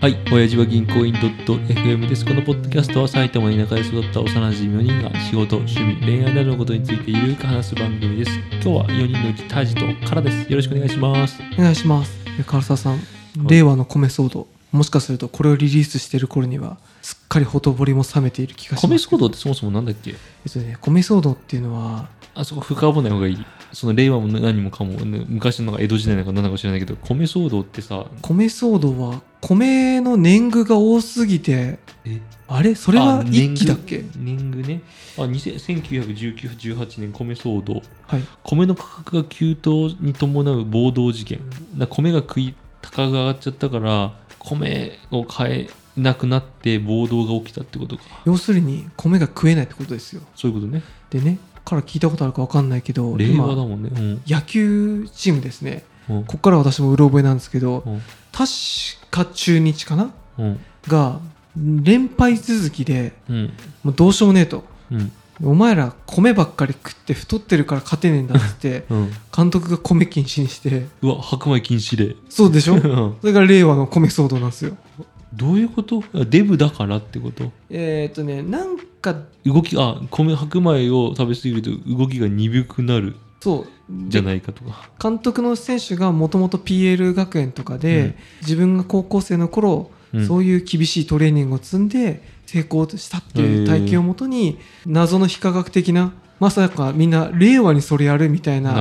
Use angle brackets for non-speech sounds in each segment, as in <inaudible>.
はい、親父は銀行員 .fm です。このポッドキャストは埼玉の田舎で育った幼馴染4人が仕事、趣味、恋愛などのことについてゆるく話す番組です。今日は4人のうちタジとカラです。よろしくお願いします。お願いしますで唐沢さん令和の米騒動もしかするとこれをリリースしている頃にはすっかりほとぼりも冷めている気がします米騒動ってそもそもなんだっけ？えっとね米騒動っていうのはあそこ深掘らない方がいい。その令和も何もかも、ね昔の江戸時代なのか何なのか知らないけど、米騒動ってさ、米騒動は米の年貢が多すぎてえ？あれ？それはあ一期だっけ？年貢ね。あ、2000 1919、18年米騒動。はい。米の価格が急騰に伴う暴動事件。だ米が食い高が上がっちゃったから米を買えなくなって暴動が起きたってことか。要するに米が食えないってことですよ。そういうことね。でねから聞いたことあるか分かんないけど令和だ今もんね。うん。野球チームですね。うん。ここから私もうろ覚えなんですけどうん確か中日かな？うん。が連敗続きでうん。もうどうしようもねえと。うん。お前ら米ばっかり食って太ってるから勝てねえんだって <laughs> うん。監督が米禁止にして。うわ白米禁止令。そうでしょ？うん。それが令和の米騒動なんですよ。どういうこと？あデブだからってこと？えっ、とねなんか動きあ米白米を食べ過ぎると動きが鈍くなる。そうじゃでないかとか。監督の選手がもともと PL 学園とかで、うん。自分が高校生の頃、うん。そういう厳しいトレーニングを積んで成功したっていう体験をもとに謎の非科学的なまさかみんな令和にそれやるみたいな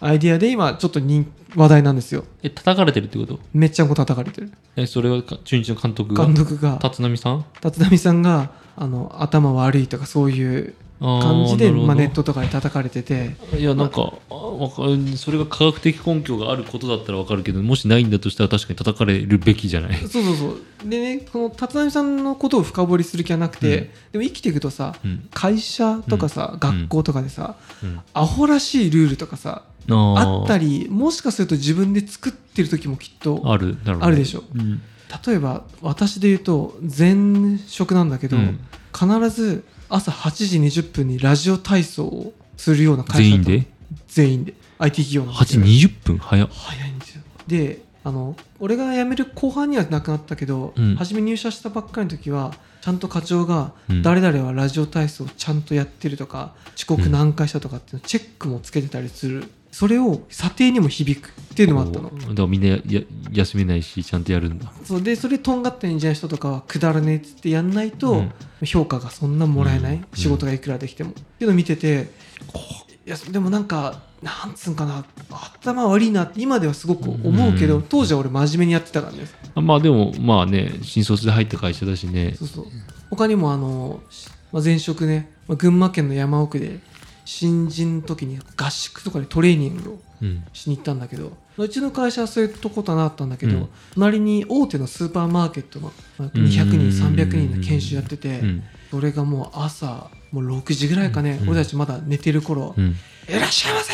アイディアで今ちょっと人話題なんですよ。え叩かれてるってこと？めっちゃんこ叩かれてる。えそれはか中日の監督が？監督が。立浪さん？立浪さんがあの頭悪いとかそういう感じでまあ、ネットとかで叩かれてて。いやなんかあわかそれが科学的根拠があることだったらわかるけどもしないんだとしたら確かに叩かれるべきじゃない、そうそうそう。でねこの立浪さんのことを深掘りする気はなくて、うん。でも生きていくとさうん。会社とかさ、うん。学校とかでさ、うん、アホらしいルールとかさああったりりもしかすると自分で作ってる時もきっとある。あるでしょ。うん。例えば私で言うと前職なんだけど、うん。必ず朝8時20分にラジオ体操をするような会社全員で？全員で。IT 企業の8 20分？早っ。早いんですよ。であの俺が辞める後半にはなくなったけど、うん。初め入社したばっかりの時はちゃんと課長がうん。誰々はラジオ体操をちゃんとやってるとか遅刻何回したとかっていうのチェックもつけてたりするそれを査定にも響くっていうのもあったの。おだからみんなやや休めないしちゃんとやるんだ。そう。でそれとんがったエンジニアの人とかはくだらねえっつってやんないと、うん。評価がそんなもらえない、うん。仕事がいくらできても、っていうのを見てていやでもなんかなんつうんかな。頭悪いなって今ではすごく思うけど、うん当時は俺真面目にやってたからね。あまあでもまあね新卒で入った会社だしね。そうそう。他にもあの、まあ、前職ね、まあ、群馬県の山奥で新人の時に合宿とかでトレーニングをうん。しに行ったんだけどうちの会社はそういうとことなったんだけど、うん。隣に大手のスーパーマーケットのまあうん。200人300人の研修やってて、うん。それがもう朝もう6時ぐらいかね、うん。俺たちまだ寝てる頃うんいらっしゃいませ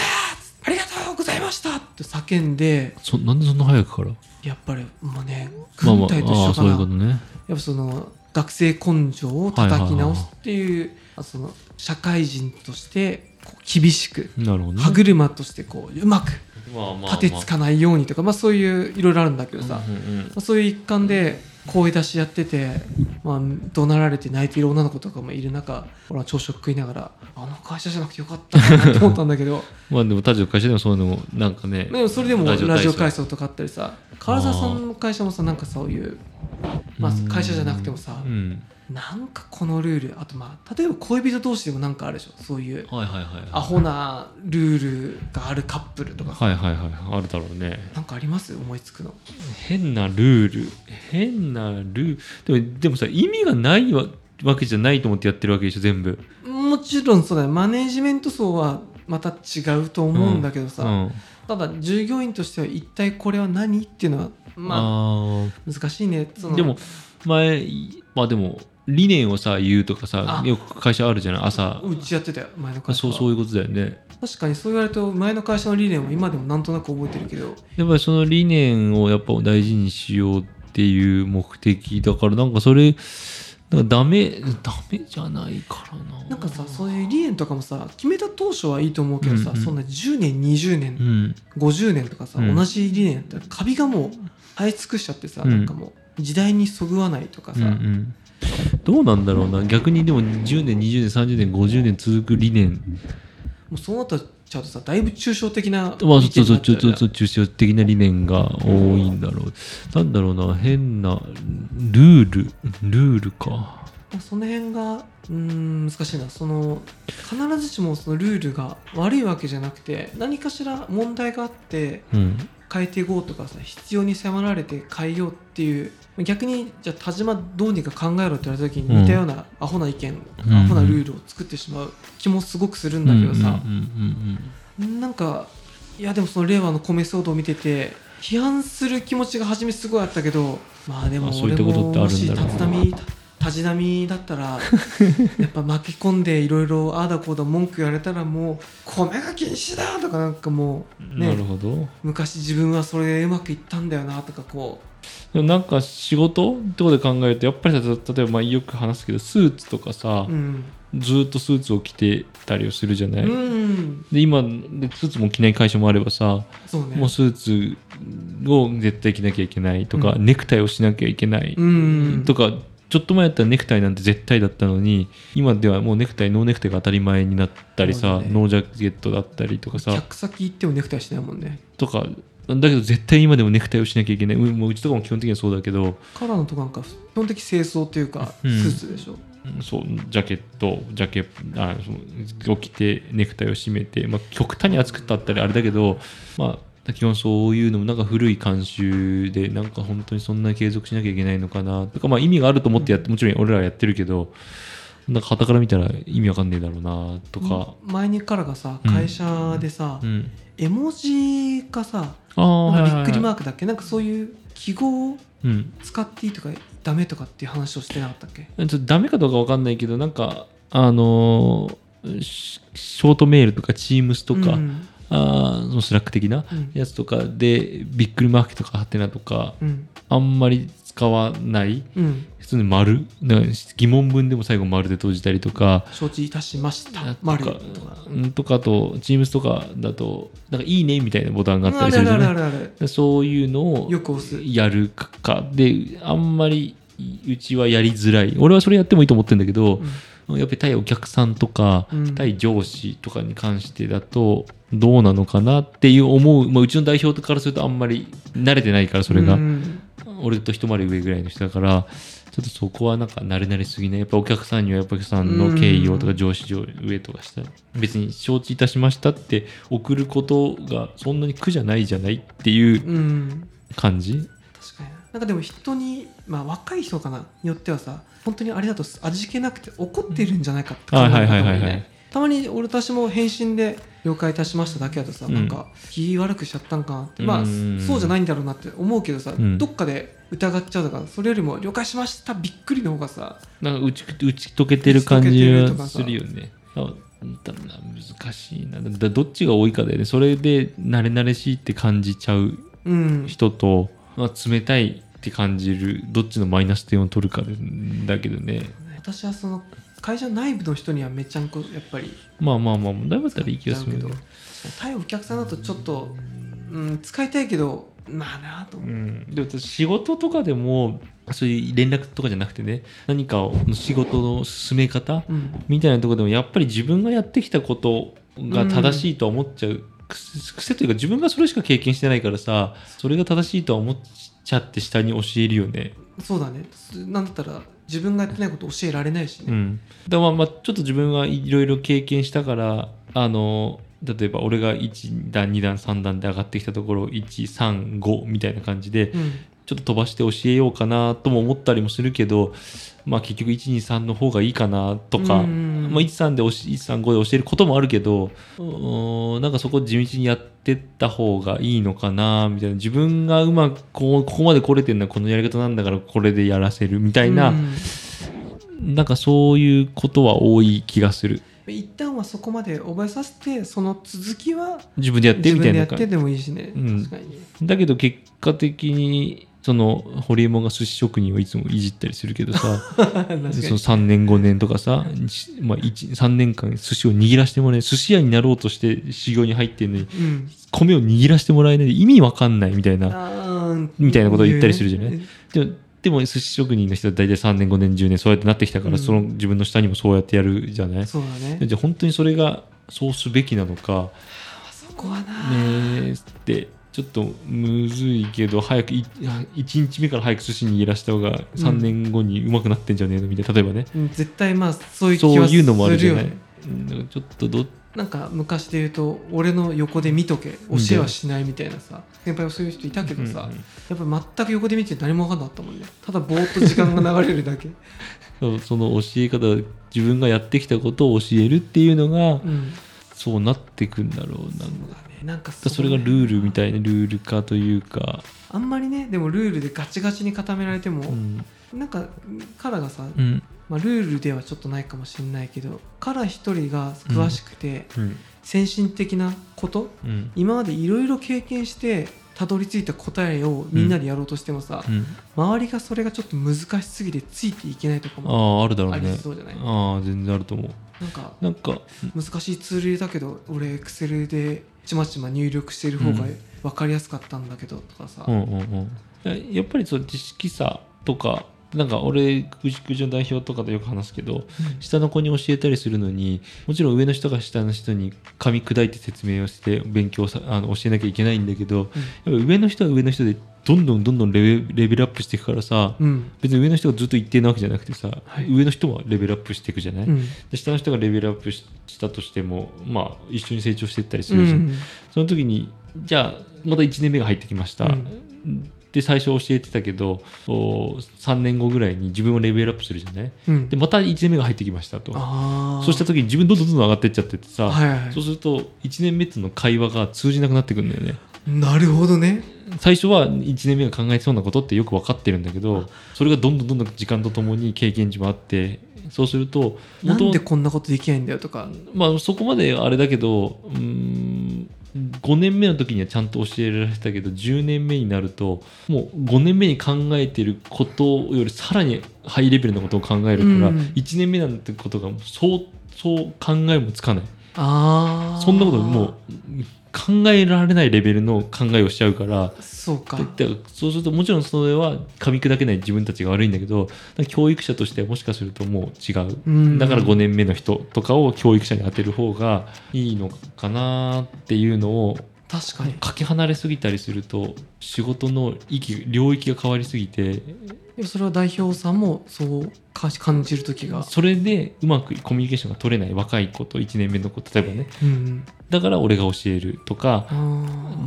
ありがとうございましたって叫んでそなんでそんな早くから？やっぱりもうね軍隊と一ああそうい緒かな、うことね。やっぱその学生根性を叩き直すっていう、あその社会人として厳しくね。歯車としてこううまくまあまあまあ。盾つかないようにとか、まあ、そういういろいろあるんだけどさ、まうんうんうん。あ、そういう一環で声出しやってて、まあ、怒鳴られて泣いている女の子とかもいる中俺は朝食食いながらあの会社じゃなくてよかったなと思ったんだけど。<laughs> まあでも他の会社でもそういうのもなんかねでもそれでもラジオ体操とかあったりさ唐沢さんの会社もさなんかそういう、まあ、会社じゃなくてもさうん。なんかこのルールあとまあ例えば恋人同士でもなんかあるでしょそういうはいはいはいアホなルールがあるカップルとかさ、はいはいはい。あるだろうね。なんかあります？思いつくの。変なルール。変なルール。でもでもさ意味がないわわけじゃないと思ってやってるわけでしょ全部。もちろんそうだよマネージメント層はまた違うと思うんだけどさ、うん。ただ従業員としては一体これは何っていうのはまああ難しいねその。ーでも前まあでも理念をさ言うとかさあ。よく会社あるじゃない？朝。うちやってたよ前の会社は。そうそういうことだよね。確かにそう言われると前の会社の理念は今でもなんとなく覚えてるけど。やっぱりその理念をやっぱ大事にしようっていう目的だからなんかそれなんかダメダメじゃないからな。なんかさそういう理念とかもさ決めた当初はいいと思うけどさ、うんうんそんな10年20年、うん50年とかさ、うん。同じ理念やったらカビがもう生え尽くしちゃってさ、うん。なんかもう時代にそぐわないとかさ、うんうん。どうなんだろうな。逆にでも10年20年30年50年続く理念。もうそうなったらちゃうとさだいぶ抽象的なまあそうそうそう意見になっちゃうじゃん。ちょっと抽象的な理念が多いんだろう。なんだろうな変なルール。ルールか。まあその辺がうーん難しいな。その必ずしもそのルールが悪いわけじゃなくて何かしら問題があってうん変えていこうとかさ必要に迫られて変えようっていう逆にじゃあ田島どうにか考えろって言われた時に似たようなアホな意見、うんアホなルールを作ってしまう気もすごくするんだけどさ。なんかいやでもその令和の米騒動を見てて批判する気持ちが初めすごいあったけどまあでも俺ももしるんだろう立浪たじ波だったら <laughs> やっぱ巻き込んでいろいろああだこうだ文句言われたらもう米が禁止だとかなんかもううんなねるほど。昔自分はそれでうまくいったんだよなとかこでもなんか仕事ってことで考えるとやっぱりさ例えばまあよく話すけどスーツとかさう、うん、ずーっとスーツを着てたりをするじゃない、うん、で今でスーツも着ない会社もあればさ、ね。もうスーツを絶対着なきゃいけないとか、うん。ネクタイをしなきゃいけない、うん。とかちょっと前だったらネクタイなんて絶対だったのに今ではもうネクタイノーネクタイが当たり前になったりさ、ね。ノージャケットだったりとかさ。客先行ってもネクタイしてないもんね。とかだけど絶対今でもネクタイをしなきゃいけない、うもううちとかも基本的にはそうだけど。カラーのとこなんか基本的清掃というかスうん。ーツでしょ、そうジャケットジャケあを着てネクタイを締めて、まあ、極端に暑くったったりあれだけどまあ基本そういうのもなんか古い慣習でなんか本当にそんな継続しなきゃいけないのかなとかまあ意味があると思ってやってもちろん俺らはやってるけどなんか傍から見たら意味わかんねえだろうなとか、前にからがさうん会社でさ、うん、絵文字かさああなんかびっくりマーークだっけ？なんかそういう記号をうん使っていいとかダメとかっていう話をしてなかったっけ？ちょっとダメかどうかわかんないけどなんかあのーシショートメールとか Teams とか、うんあーそのスラック的なうん。やつとかでびっくりマークとかハテナとかうん。あんまり使わない。うん。普通に丸。疑問文でも最後丸で閉じたりとか。承知いたしました。と丸かとかうんとかあと Teams とかだとなんかいいねみたいなボタンがあったりするじゃない？そういうのをよく押す。やるかであんまりうちはやりづらい。俺はそれやってもいいと思ってるんだけど、やっぱり対お客さんとか、うん。対上司とかに関してだとどうなのかなっていう思う、まあ、うちの代表からするとあんまり慣れてないからそれが、うん。俺と一回り上ぐらいの人だからちょっとそこはなんか慣れ慣れすぎない。やっぱお客さんにはやっぱお客さんの敬意をとかうん。上司上上とかした別に承知いたしましたって送ることがそんなに苦じゃないじゃないっていううん。感じ？確かにななんかでも人にまあ若い人かなによってはさ本当にあれだと味気なくて怒ってるんじゃないかって考えるもはいないたまに俺私も返信で「了解いたしました」だけだとさ、うん。なんか気悪くしちゃったんかなって。まあうんそうじゃないんだろうなって思うけどさ、うん。どっかで疑っちゃうとかそれよりも「了解しました」びっくりの方がさなんか打ち打ち解けてる感じ打ち解けてるとかはさするよね。あだな難しいな。だどっちが多いかだよね。それで慣れ慣れしいって感じちゃううん。人と、まあ、冷たいって感じるどっちのマイナス点を取るかでだけどね。私はその会社内部の人にはめちゃんこやっぱりまあまあまあだいぶだったらいい気がするけど。対お客さんだとちょっと、うん、使いたいけどまあなあと思う、うん、でも私仕事とかでもそういう連絡とかじゃなくてね何かを仕事の進め方うん。みたいなところでもやっぱり自分がやってきたことが正しいとは思っちゃう、癖癖というか自分がそれしか経験してないからさそれが正しいとは思っちゃって下に教えるよね。そうだね。なんだったら自分がやってないこと教えられないしね、うん、だまあまあちょっと自分はいろいろ経験したからあの例えば俺が1段2段3段で上がってきたところを135みたいな感じでうんちょっと飛ばして教えようかなとも思ったりもするけど、まあ、結局123の方がいいかなとか、うんまあ、13で教え135で教えることもあるけどなんかそこ地道にやってった方がいいのかなみたいな。自分がうまくこうここまで来れてるのはこのやり方なんだからこれでやらせるみたいな、うん。なんかそういうことは多い気がする。一旦はそこまで覚えさせてその続きは自分でやって自みたいな感じ。分でやってでもいいしね、うん。確かに。だけど結果的にそのホリエモンが寿司職人をいつもいじったりするけどさ <laughs> その3年5年とかさ、しまあ、1 3年間寿司を握らせてもらえ寿司屋になろうとして修行に入ってるのにうん。米を握らせてもらえないで意味わかんないみたいなみたいなことを言ったりするじゃない？でもでも寿司職人の人は大体3年5年10年そうやってなってきたから、うん。その自分の下にもそうやってやるじゃない？そうだね。じゃあ本当にそれがそうすべきなのか。そこはな、ねえってちょっとむずいけど早くい1日目から早く寿司にいらした方が3年後にうまくなってんじゃねえの？みたいな。例えばね、うん絶対まあそういうそう気はすいうのもあるじゃない？うんちょっとどなんか昔で言うと俺の横で見とけ教えはしないみたいなさ先輩はそういう人いたけどさ、うんうんやっぱ全く横で見て何も分かんなかったもんね。ただぼーっと時間が流れるだけ。<laughs> そうその教え方自分がやってきたことを教えるっていうのがうん。そうなってくんだろうなそうだねなんかだそれがルールみたいなルール化というか、あんまりねでもルールでガチガチに固められても、うん。なんかカラがさ、うん。まあ、ルールではちょっとないかもしれないけどカラ一人が詳しくて、うん。先進的なことうん。今までいろいろ経験してたどり着いた答えをみんなでやろうとしてもさ、うん。周りがそれがちょっと難しすぎてついていけないとかもあああるだろうありねそうじゃない？ああ全然あると思う。なんか難しいツール入れたけど俺エクセルでちまちま入力してる方がうん。分かりやすかったんだけどとかさ、うんうんうん。ややっぱりそう知識差とかなんか俺くじくじの代表とかでよく話すけど下の子に教えたりするのにもちろん上の人が下の人に噛み砕いて説明をして勉強さあの教えなきゃいけないんだけどやっぱ上の人は上の人でどんどんどんどんレベレベルアップしていくからさうん。うん別に上の人がずっと一定なわけじゃなくてさ、はい。上の人はレベルアップしていくじゃない、うん。で下の人がレベルアップししたとしてもまあ一緒に成長していったりすうるじゃん、んその時にじゃあまた1年目が入ってきました、うん。で最初教えてたけどお3年後ぐらいに自分をレベルアップするじゃない？うん。でまた1年目が入ってきましたと。そうした時に自分どんどんどんどん上がっていっちゃっててさ、はいはい。そうすると1年目との会話が通じなくなってくるんだよね。なるほどね最初は1年目が考えそうなことってよく分かってるんだけどそれがどんどんどんどん時間とともに経験値もあってそうするとなんでこんなことできないんだよとか。まあそこまであれだけどうーん5年目の時にはちゃんと教えられてたけど10年目になるともう5年目に考えてることよりさらにハイレベルなことを考えるから、うん。1年目なんてことがそうそう考えもつかない。ああそんなこともう考えられないレベルの考えをしちゃうから。そうか。そうするともちろんそれは噛み砕けない自分たちが悪いんだけど教育者としてはもしかするともう違う。うん。だから5年目の人とかを教育者に当てる方がいいのかなっていうのを確かに。かけ離れすぎたりすると仕事の域領域が変わりすぎて。それは代表さんもそうか感じる時が。それでうまくコミュニケーションが取れない若い子と1年目の子例えばね。うんだから俺が教えるとか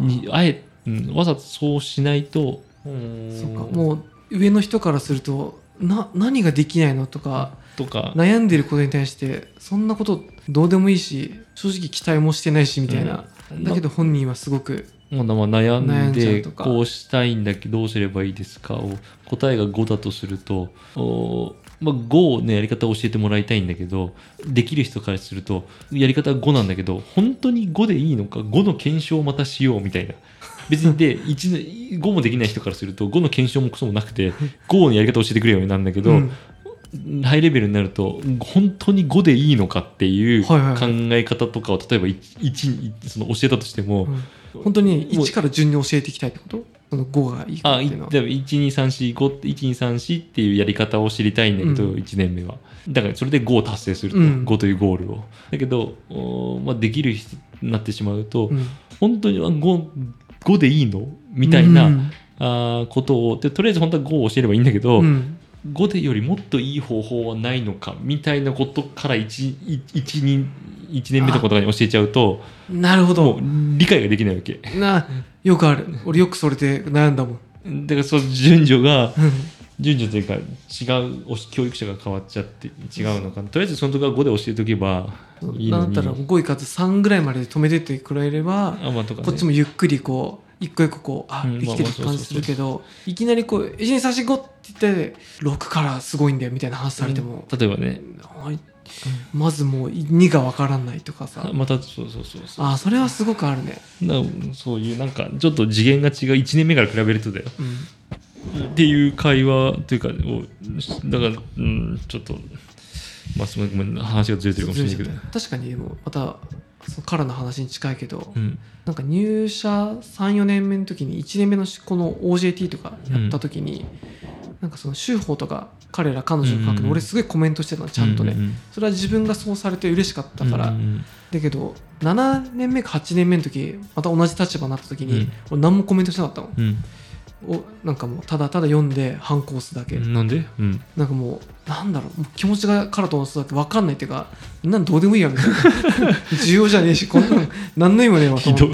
にあえ、うんわざとそうしないとそうかもう上の人からするとな何ができないのとかとか。悩んでることに対してそんなことどうでもいいし正直期待もしてないしみたいな、うん。だけど本人はすごくまだまあ悩んでこうしたいんだけどどうすればいいですか？を答えが5だとするとおまあ、5のやり方を教えてもらいたいんだけどできる人からするとやり方は5なんだけど本当に5でいいのか？5の検証をまたしようみたいな別にで1の5もできない人からすると5の検証もクソもなくて <laughs> 5のやり方を教えてくれよなんだけど、うん。ハイレベルになると本当に5でいいのかっていう考え方とかを例えば 1, 1その教えたとしても、うん。本当にもう1から順に教えていきたいってこと？その5がいいかっていうのは。例えば12345って123っていうやり方を知りたいんだけど、うん。1年目は。だからそれで5を達成すると、うん。5というゴールを。だけど、おまあ、できる人になってしまうと、うん。本当にあ 5, 5でいいの？みたいな、うん。あーことを。でとりあえず本当は5を教えればいいんだけど、うん。5でよりもっといい方法はないのかみたいなことから 1, 1, 2 1年目とかとかに教えちゃうとなるほど。もう理解ができないわけ。なよくある。俺よくそれで悩んだもん。だからその順序がうん。順序というか違う教育者が変わっちゃって違うのかな。とりあえずその時は5で教えておけばだったら5いかず3ぐらいまでで止めてってくれればあまあね、こっちもゆっくりこう一個一個こうあうんできてる感じするけどいきなりこう「12345」って言って6からすごいんだよみたいな話されても、例えばね。はい。まずもう2がわからないとかさ。またそうそうそうそう。あそれはすごくあるね、なそういうなんかちょっと次元が違う1年目から比べるとだよ。うん、っていう会話というかをだから、うん、ちょっとまあすごいごめん話がずれてるかもしれないけど、確かにでもまたそのからの話に近いけど、うん。なんか入社34年目の時に1年目のしこの OJT とかやった時に、なんかその修法とか彼ら彼女が書くうんうん。の俺すごいコメントしてたのちゃんとね、ううそれは自分がそうされて嬉しかったから、うんうんだけど7年目か8年目の時また同じ立場になった時に、うん。俺何もコメントしなかったのうんおなんかもうただただ読んで反抗すだけ、なんで？うん。なんかもうなんだろう。気持ちがからとの人だけ分かんないっていうかなんどうでもいいやみたいな重要じゃねえしこんなの何の意味もねえわ。とひどい。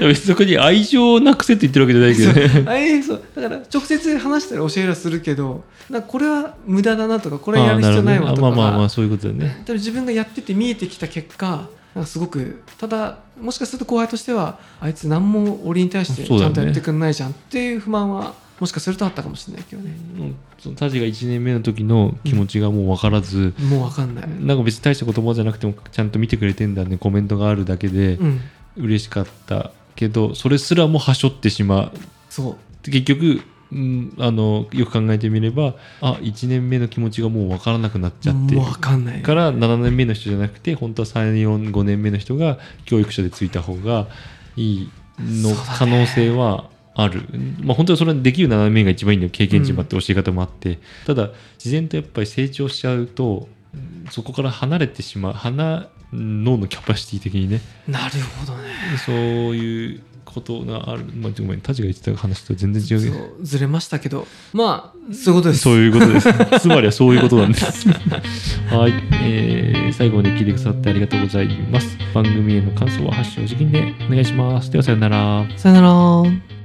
別にそこに愛情をなくせって言ってるわけじゃないけどね。<laughs> そう。だから直接話したら教えはするけどなんかこれは無駄だなとかこれはやる必要ないわとか。ね。あまあまあまあそういうことだよね。自分がやってて見えてきた結果なんかすごくただもしかすると後輩としてはあいつ何も俺に対してちゃんとやってくんないじゃんっていう不満はもしかするとあったかもしれないけどね。うんそのタジが1年目の時の気持ちがもう分からず、もう分かんない、なんか別に大した言葉じゃなくてもちゃんと見てくれてんだねコメントがあるだけで。うん。嬉しかったけどそれすらもはしょってしまう。そう。結局、うん、あのよく考えてみればあ1年目の気持ちがもう分からなくなっちゃって分かんない。から7年目の人じゃなくて本当は34,5年目の人が教育者でついた方がいいの可能性はある、まあ本当はそれはできる7年目が一番いいんだよ経験値もあって教え方もあって、ただ自然とやっぱり成長しちゃうとうんそこから離れてしまう離脳のキャパシティ的にね。なるほどね。そういうことがあるまあごめんタジが言ってた話と全然違うずれましたけどまあそういうことですそういうことです。<laughs> つまりはそういうことなんです。はい、えー最後まで聞いてくださってありがとうございます。番組への感想は発祥時期でお願いします。ではさよなら。さよなら